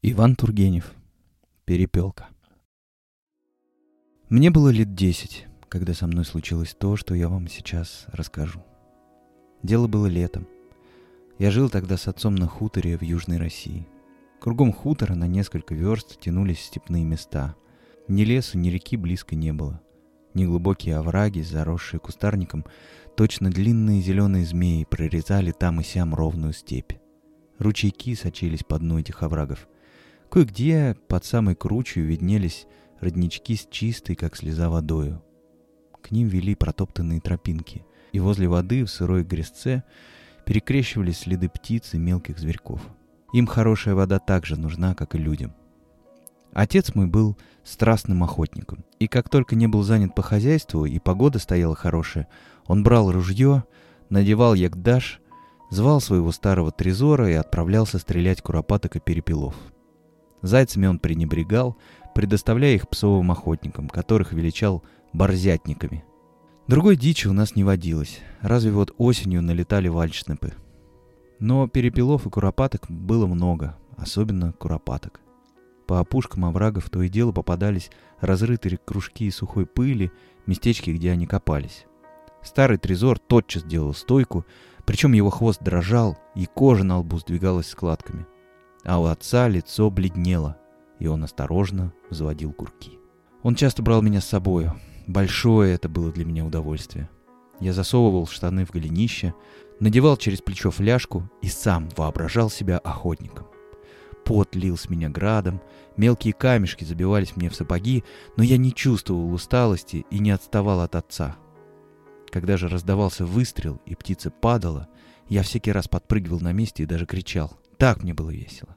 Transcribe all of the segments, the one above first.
Иван Тургенев. Перепелка. Мне было лет десять, когда со мной случилось то, что я вам сейчас расскажу. Дело было летом. Я жил тогда с отцом на хуторе в Южной России. Кругом хутора на несколько верст тянулись степные места. Ни лесу, ни реки близко не было. Ни глубокие овраги, заросшие кустарником, точно длинные зеленые змеи прорезали там и сям ровную степь. Ручейки сочились по дну этих оврагов — Кое-где под самой кручей виднелись роднички с чистой, как слеза, водою. К ним вели протоптанные тропинки, и возле воды в сырой грязце перекрещивались следы птиц и мелких зверьков. Им хорошая вода так же нужна, как и людям. Отец мой был страстным охотником, и как только не был занят по хозяйству и погода стояла хорошая, он брал ружье, надевал ягдаш, звал своего старого трезора и отправлялся стрелять куропаток и перепелов — Зайцами он пренебрегал, предоставляя их псовым охотникам, которых величал борзятниками. Другой дичи у нас не водилось, разве вот осенью налетали вальшнепы. Но перепелов и куропаток было много, особенно куропаток. По опушкам оврагов то и дело попадались разрытые кружки сухой пыли, местечки, где они копались. Старый трезор тотчас делал стойку, причем его хвост дрожал, и кожа на лбу сдвигалась складками — а у отца лицо бледнело, и он осторожно взводил курки. Он часто брал меня с собою. Большое это было для меня удовольствие. Я засовывал штаны в голенище, надевал через плечо фляжку и сам воображал себя охотником. Пот лил с меня градом, мелкие камешки забивались мне в сапоги, но я не чувствовал усталости и не отставал от отца. Когда же раздавался выстрел и птица падала, я всякий раз подпрыгивал на месте и даже кричал. Так мне было весело.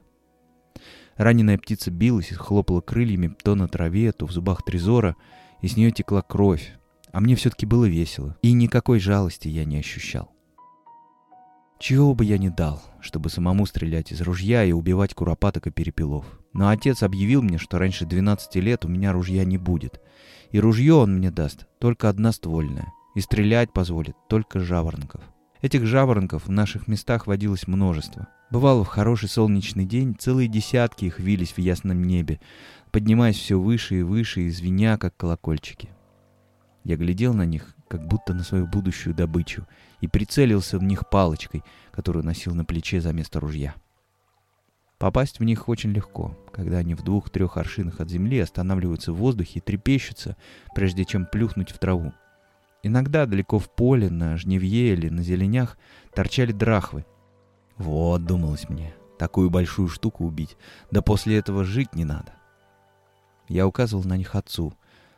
Раненая птица билась и хлопала крыльями то на траве, то в зубах трезора, и с нее текла кровь. А мне все-таки было весело, и никакой жалости я не ощущал. Чего бы я не дал, чтобы самому стрелять из ружья и убивать куропаток и перепелов. Но отец объявил мне, что раньше 12 лет у меня ружья не будет. И ружье он мне даст только одноствольное. И стрелять позволит только жаворонков. Этих жаворонков в наших местах водилось множество. Бывало, в хороший солнечный день целые десятки их вились в ясном небе, поднимаясь все выше и выше и звеня, как колокольчики. Я глядел на них, как будто на свою будущую добычу, и прицелился в них палочкой, которую носил на плече за место ружья. Попасть в них очень легко, когда они в двух-трех аршинах от земли останавливаются в воздухе и трепещутся, прежде чем плюхнуть в траву. Иногда далеко в поле, на жневье или на зеленях торчали драхвы. Вот, думалось мне, такую большую штуку убить, да после этого жить не надо. Я указывал на них отцу,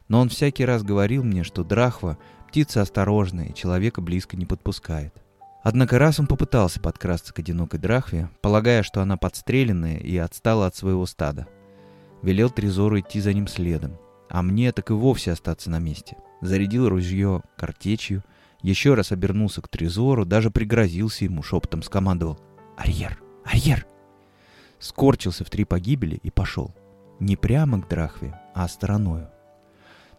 но он всякий раз говорил мне, что драхва — птица осторожная и человека близко не подпускает. Однако раз он попытался подкрасться к одинокой драхве, полагая, что она подстреленная и отстала от своего стада. Велел Трезору идти за ним следом, а мне так и вовсе остаться на месте зарядил ружье картечью, еще раз обернулся к Трезору, даже пригрозился ему, шепотом скомандовал «Арьер! Арьер!» Скорчился в три погибели и пошел. Не прямо к Драхве, а стороною.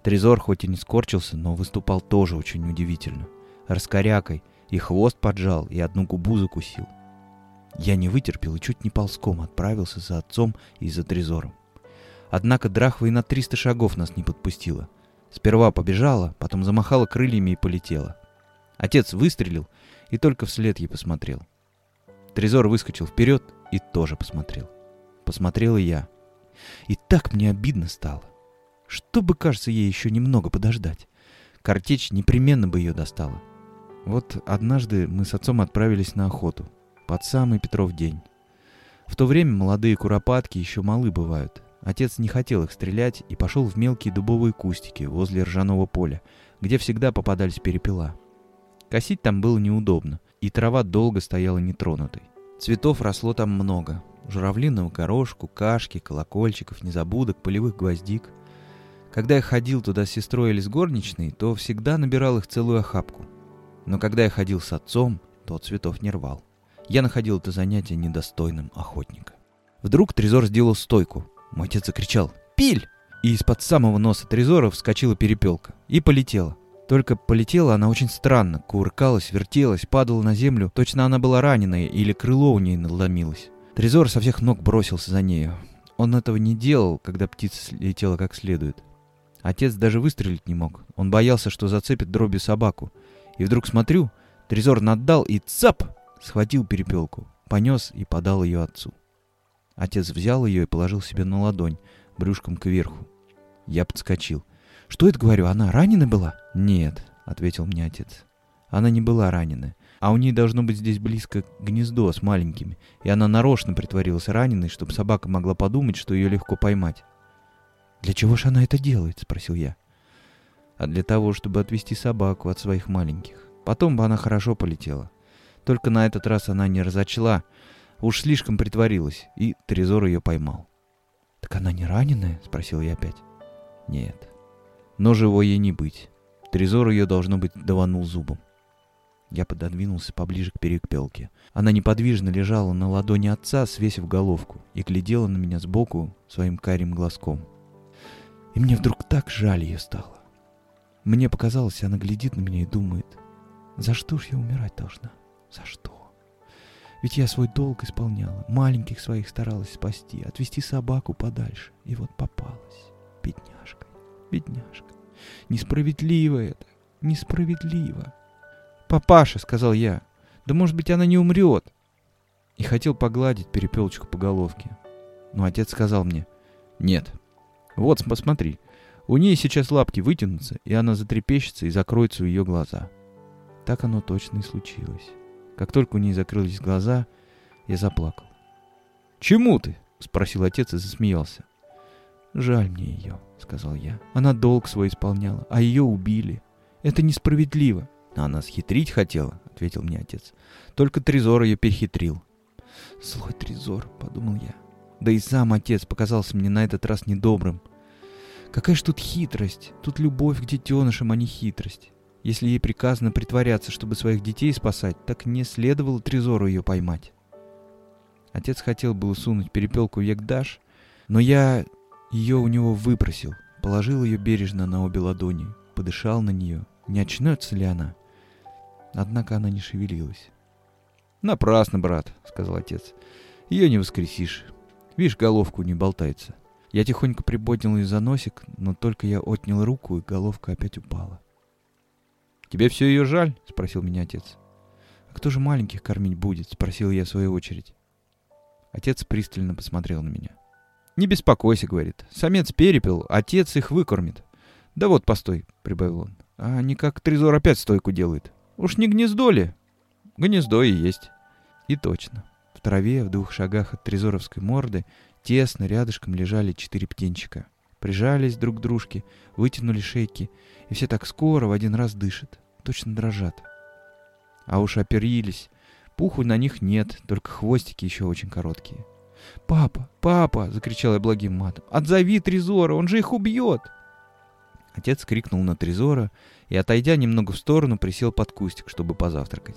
Трезор хоть и не скорчился, но выступал тоже очень удивительно. Раскорякой, и хвост поджал, и одну губу закусил. Я не вытерпел и чуть не ползком отправился за отцом и за Трезором. Однако Драхва и на триста шагов нас не подпустила. Сперва побежала, потом замахала крыльями и полетела. Отец выстрелил и только вслед ей посмотрел. Трезор выскочил вперед и тоже посмотрел. Посмотрел и я. И так мне обидно стало. Что бы, кажется, ей еще немного подождать. Картечь непременно бы ее достала. Вот однажды мы с отцом отправились на охоту. Под самый Петров день. В то время молодые куропатки еще малы бывают. Отец не хотел их стрелять и пошел в мелкие дубовые кустики возле ржаного поля, где всегда попадались перепела. Косить там было неудобно, и трава долго стояла нетронутой. Цветов росло там много. Журавлиного горошку, кашки, колокольчиков, незабудок, полевых гвоздик. Когда я ходил туда с сестрой или с горничной, то всегда набирал их целую охапку. Но когда я ходил с отцом, то цветов не рвал. Я находил это занятие недостойным охотника. Вдруг Трезор сделал стойку, мой отец закричал «Пиль!» И из-под самого носа Трезора вскочила перепелка. И полетела. Только полетела она очень странно, кувыркалась, вертелась, падала на землю. Точно она была раненая или крыло у ней надломилось. Трезор со всех ног бросился за нею. он этого не делал, когда птица летела как следует. Отец даже выстрелить не мог. Он боялся, что зацепит дробью собаку. И вдруг смотрю, Трезор наддал и цап! Схватил перепелку, понес и подал ее отцу. Отец взял ее и положил себе на ладонь, брюшком кверху. Я подскочил. «Что это, говорю, она ранена была?» «Нет», — ответил мне отец. «Она не была ранена. А у ней должно быть здесь близко гнездо с маленькими, и она нарочно притворилась раненой, чтобы собака могла подумать, что ее легко поймать. «Для чего же она это делает?» — спросил я. «А для того, чтобы отвести собаку от своих маленьких. Потом бы она хорошо полетела. Только на этот раз она не разочла, уж слишком притворилась, и Трезор ее поймал». «Так она не раненая?» — спросил я опять. «Нет. Но живой ей не быть. Трезор ее, должно быть, даванул зубом. Я пододвинулся поближе к перепелке. Она неподвижно лежала на ладони отца, свесив головку, и глядела на меня сбоку своим карим глазком. И мне вдруг так жаль ее стало. Мне показалось, она глядит на меня и думает, за что ж я умирать должна? За что? Ведь я свой долг исполняла, маленьких своих старалась спасти, отвести собаку подальше. И вот попалась. Бедняжка, бедняжка. Несправедливо это, несправедливо. «Папаша», — сказал я, — «да может быть она не умрет». И хотел погладить перепелочку по головке. Но отец сказал мне, «Нет, вот посмотри, у нее сейчас лапки вытянутся, и она затрепещется и закроется у ее глаза». Так оно точно и случилось. Как только у нее закрылись глаза, я заплакал. «Чему ты?» — спросил отец и засмеялся. «Жаль мне ее», — сказал я. «Она долг свой исполняла, а ее убили. Это несправедливо. «Она схитрить хотела», — ответил мне отец. «Только Трезор ее перехитрил». «Злой Трезор», — подумал я. Да и сам отец показался мне на этот раз недобрым. Какая ж тут хитрость? Тут любовь к детенышам, а не хитрость. Если ей приказано притворяться, чтобы своих детей спасать, так не следовало Трезору ее поймать. Отец хотел было сунуть перепелку в ягдаш, но я ее у него выпросил, положил ее бережно на обе ладони, подышал на нее. Не очнется ли она? Однако она не шевелилась. «Напрасно, брат», — сказал отец. «Ее не воскресишь. Видишь, головку не болтается». Я тихонько приподнял ее за носик, но только я отнял руку, и головка опять упала. «Тебе все ее жаль?» — спросил меня отец. «А кто же маленьких кормить будет?» — спросил я в свою очередь. Отец пристально посмотрел на меня. «Не беспокойся», — говорит. «Самец перепел, отец их выкормит». «Да вот, постой», — прибавил он. «А не как Трезор опять стойку делает. Уж не гнездо ли? Гнездо и есть. И точно. В траве в двух шагах от трезоровской морды тесно рядышком лежали четыре птенчика. Прижались друг к дружке, вытянули шейки, и все так скоро в один раз дышат, точно дрожат. А уж оперились. Пуху на них нет, только хвостики еще очень короткие. «Папа, папа!» — закричал я благим матом. «Отзови Трезора, он же их убьет!» Отец крикнул на Трезора и, отойдя немного в сторону, присел под кустик, чтобы позавтракать.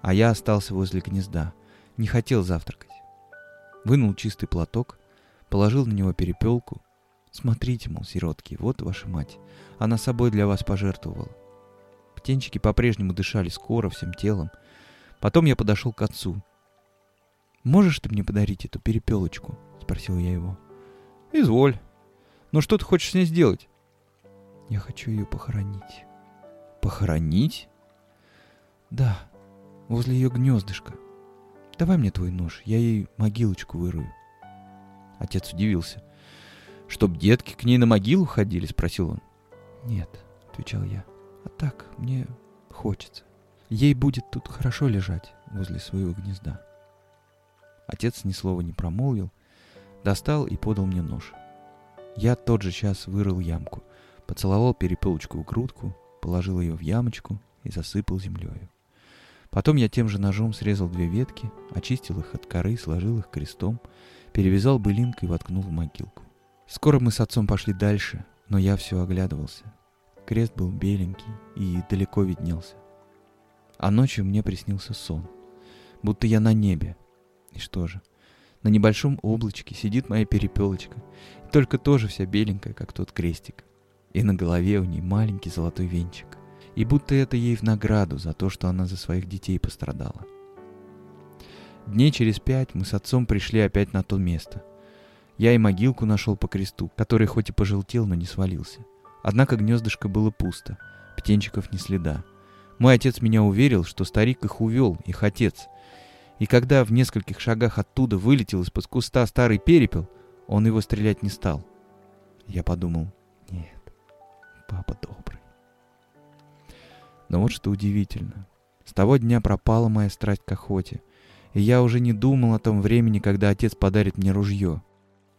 А я остался возле гнезда. Не хотел завтракать. Вынул чистый платок, положил на него перепелку. Смотрите, мол, сиротки, вот ваша мать. Она собой для вас пожертвовала. Птенчики по-прежнему дышали скоро, всем телом. Потом я подошел к отцу. «Можешь ты мне подарить эту перепелочку?» — спросил я его. «Изволь. Но что ты хочешь с ней сделать?» Я хочу ее похоронить. Похоронить? Да, возле ее гнездышка. Давай мне твой нож, я ей могилочку вырую. Отец удивился. Чтоб детки к ней на могилу ходили, спросил он. Нет, отвечал я. А так, мне хочется. Ей будет тут хорошо лежать возле своего гнезда. Отец ни слова не промолвил, достал и подал мне нож. Я тот же час вырыл ямку, Поцеловал перепелочку в грудку, положил ее в ямочку и засыпал землею. Потом я тем же ножом срезал две ветки, очистил их от коры, сложил их крестом, перевязал былинкой и воткнул в могилку. Скоро мы с отцом пошли дальше, но я все оглядывался. Крест был беленький и далеко виднелся. А ночью мне приснился сон, будто я на небе. И что же, на небольшом облачке сидит моя перепелочка, только тоже вся беленькая, как тот крестик и на голове у ней маленький золотой венчик. И будто это ей в награду за то, что она за своих детей пострадала. Дней через пять мы с отцом пришли опять на то место. Я и могилку нашел по кресту, который хоть и пожелтел, но не свалился. Однако гнездышко было пусто, птенчиков ни следа. Мой отец меня уверил, что старик их увел, их отец. И когда в нескольких шагах оттуда вылетел из-под куста старый перепел, он его стрелять не стал. Я подумал, нет, папа добрый. Но вот что удивительно. С того дня пропала моя страсть к охоте, и я уже не думал о том времени, когда отец подарит мне ружье.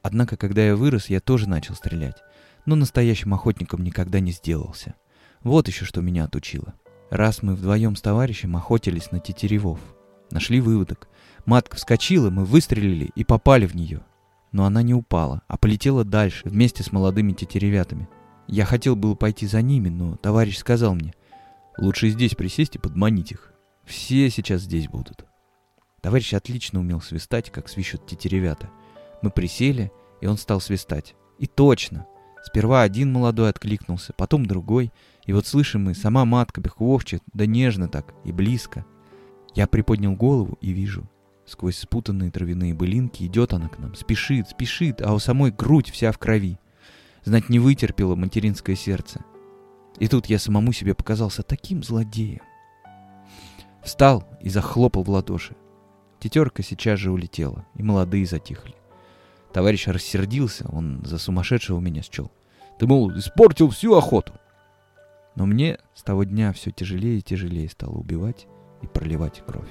Однако, когда я вырос, я тоже начал стрелять, но настоящим охотником никогда не сделался. Вот еще что меня отучило. Раз мы вдвоем с товарищем охотились на тетеревов, нашли выводок. Матка вскочила, мы выстрелили и попали в нее. Но она не упала, а полетела дальше, вместе с молодыми тетеревятами. Я хотел было пойти за ними, но товарищ сказал мне, лучше здесь присесть и подманить их. Все сейчас здесь будут. Товарищ отлично умел свистать, как свищут тетеревята. Мы присели, и он стал свистать. И точно. Сперва один молодой откликнулся, потом другой. И вот слышим мы, сама матка бехвовчит, да нежно так, и близко. Я приподнял голову и вижу, Сквозь спутанные травяные былинки идет она к нам, спешит, спешит, а у самой грудь вся в крови. Знать не вытерпело материнское сердце. И тут я самому себе показался таким злодеем. Встал и захлопал в ладоши. Тетерка сейчас же улетела, и молодые затихли. Товарищ рассердился, он за сумасшедшего меня счел. Ты, мол, испортил всю охоту. Но мне с того дня все тяжелее и тяжелее стало убивать и проливать кровь.